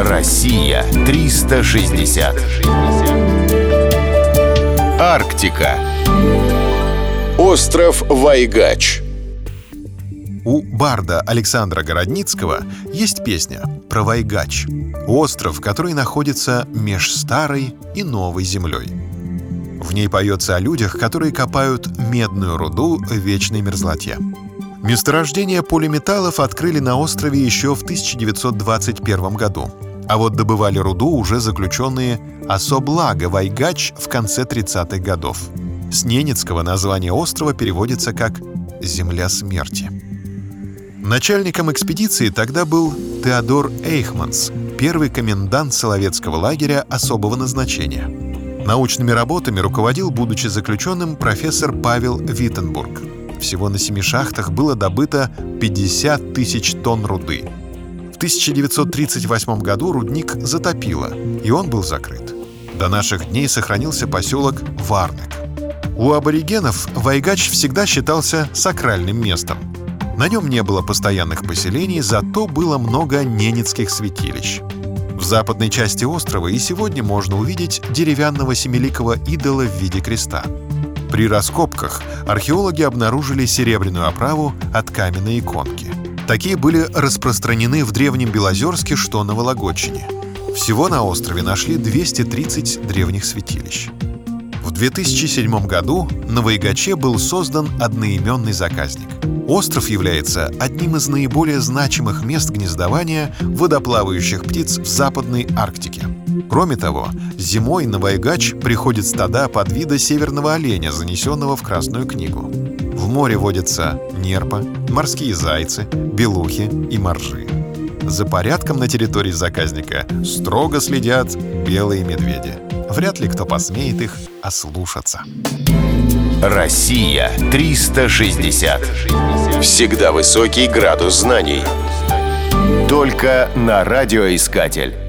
Россия 360. Арктика. Остров Вайгач. У барда Александра Городницкого есть песня про Вайгач — остров, который находится меж старой и новой землей. В ней поется о людях, которые копают медную руду в вечной мерзлоте. Месторождение полиметаллов открыли на острове еще в 1921 году. А вот добывали руду уже заключенные Особлага Вайгач в конце 30-х годов. С ненецкого название острова переводится как «Земля смерти». Начальником экспедиции тогда был Теодор Эйхманс, первый комендант Соловецкого лагеря особого назначения. Научными работами руководил, будучи заключенным, профессор Павел Виттенбург. Всего на семи шахтах было добыто 50 тысяч тонн руды. В 1938 году рудник затопило, и он был закрыт. До наших дней сохранился поселок Варнек. У аборигенов Вайгач всегда считался сакральным местом. На нем не было постоянных поселений, зато было много ненецких святилищ. В западной части острова и сегодня можно увидеть деревянного семиликого идола в виде креста. При раскопках археологи обнаружили серебряную оправу от каменной иконки. Такие были распространены в Древнем Белозерске, что на Вологодчине. Всего на острове нашли 230 древних святилищ. В 2007 году на Вайгаче был создан одноименный заказник. Остров является одним из наиболее значимых мест гнездования водоплавающих птиц в Западной Арктике. Кроме того, зимой на Вайгач приходят стада подвида северного оленя, занесенного в Красную книгу. В море водятся нерпа, морские зайцы, белухи и моржи. За порядком на территории заказника строго следят белые медведи. Вряд ли кто посмеет их ослушаться. Россия 360. Всегда высокий градус знаний. Только на радиоискатель.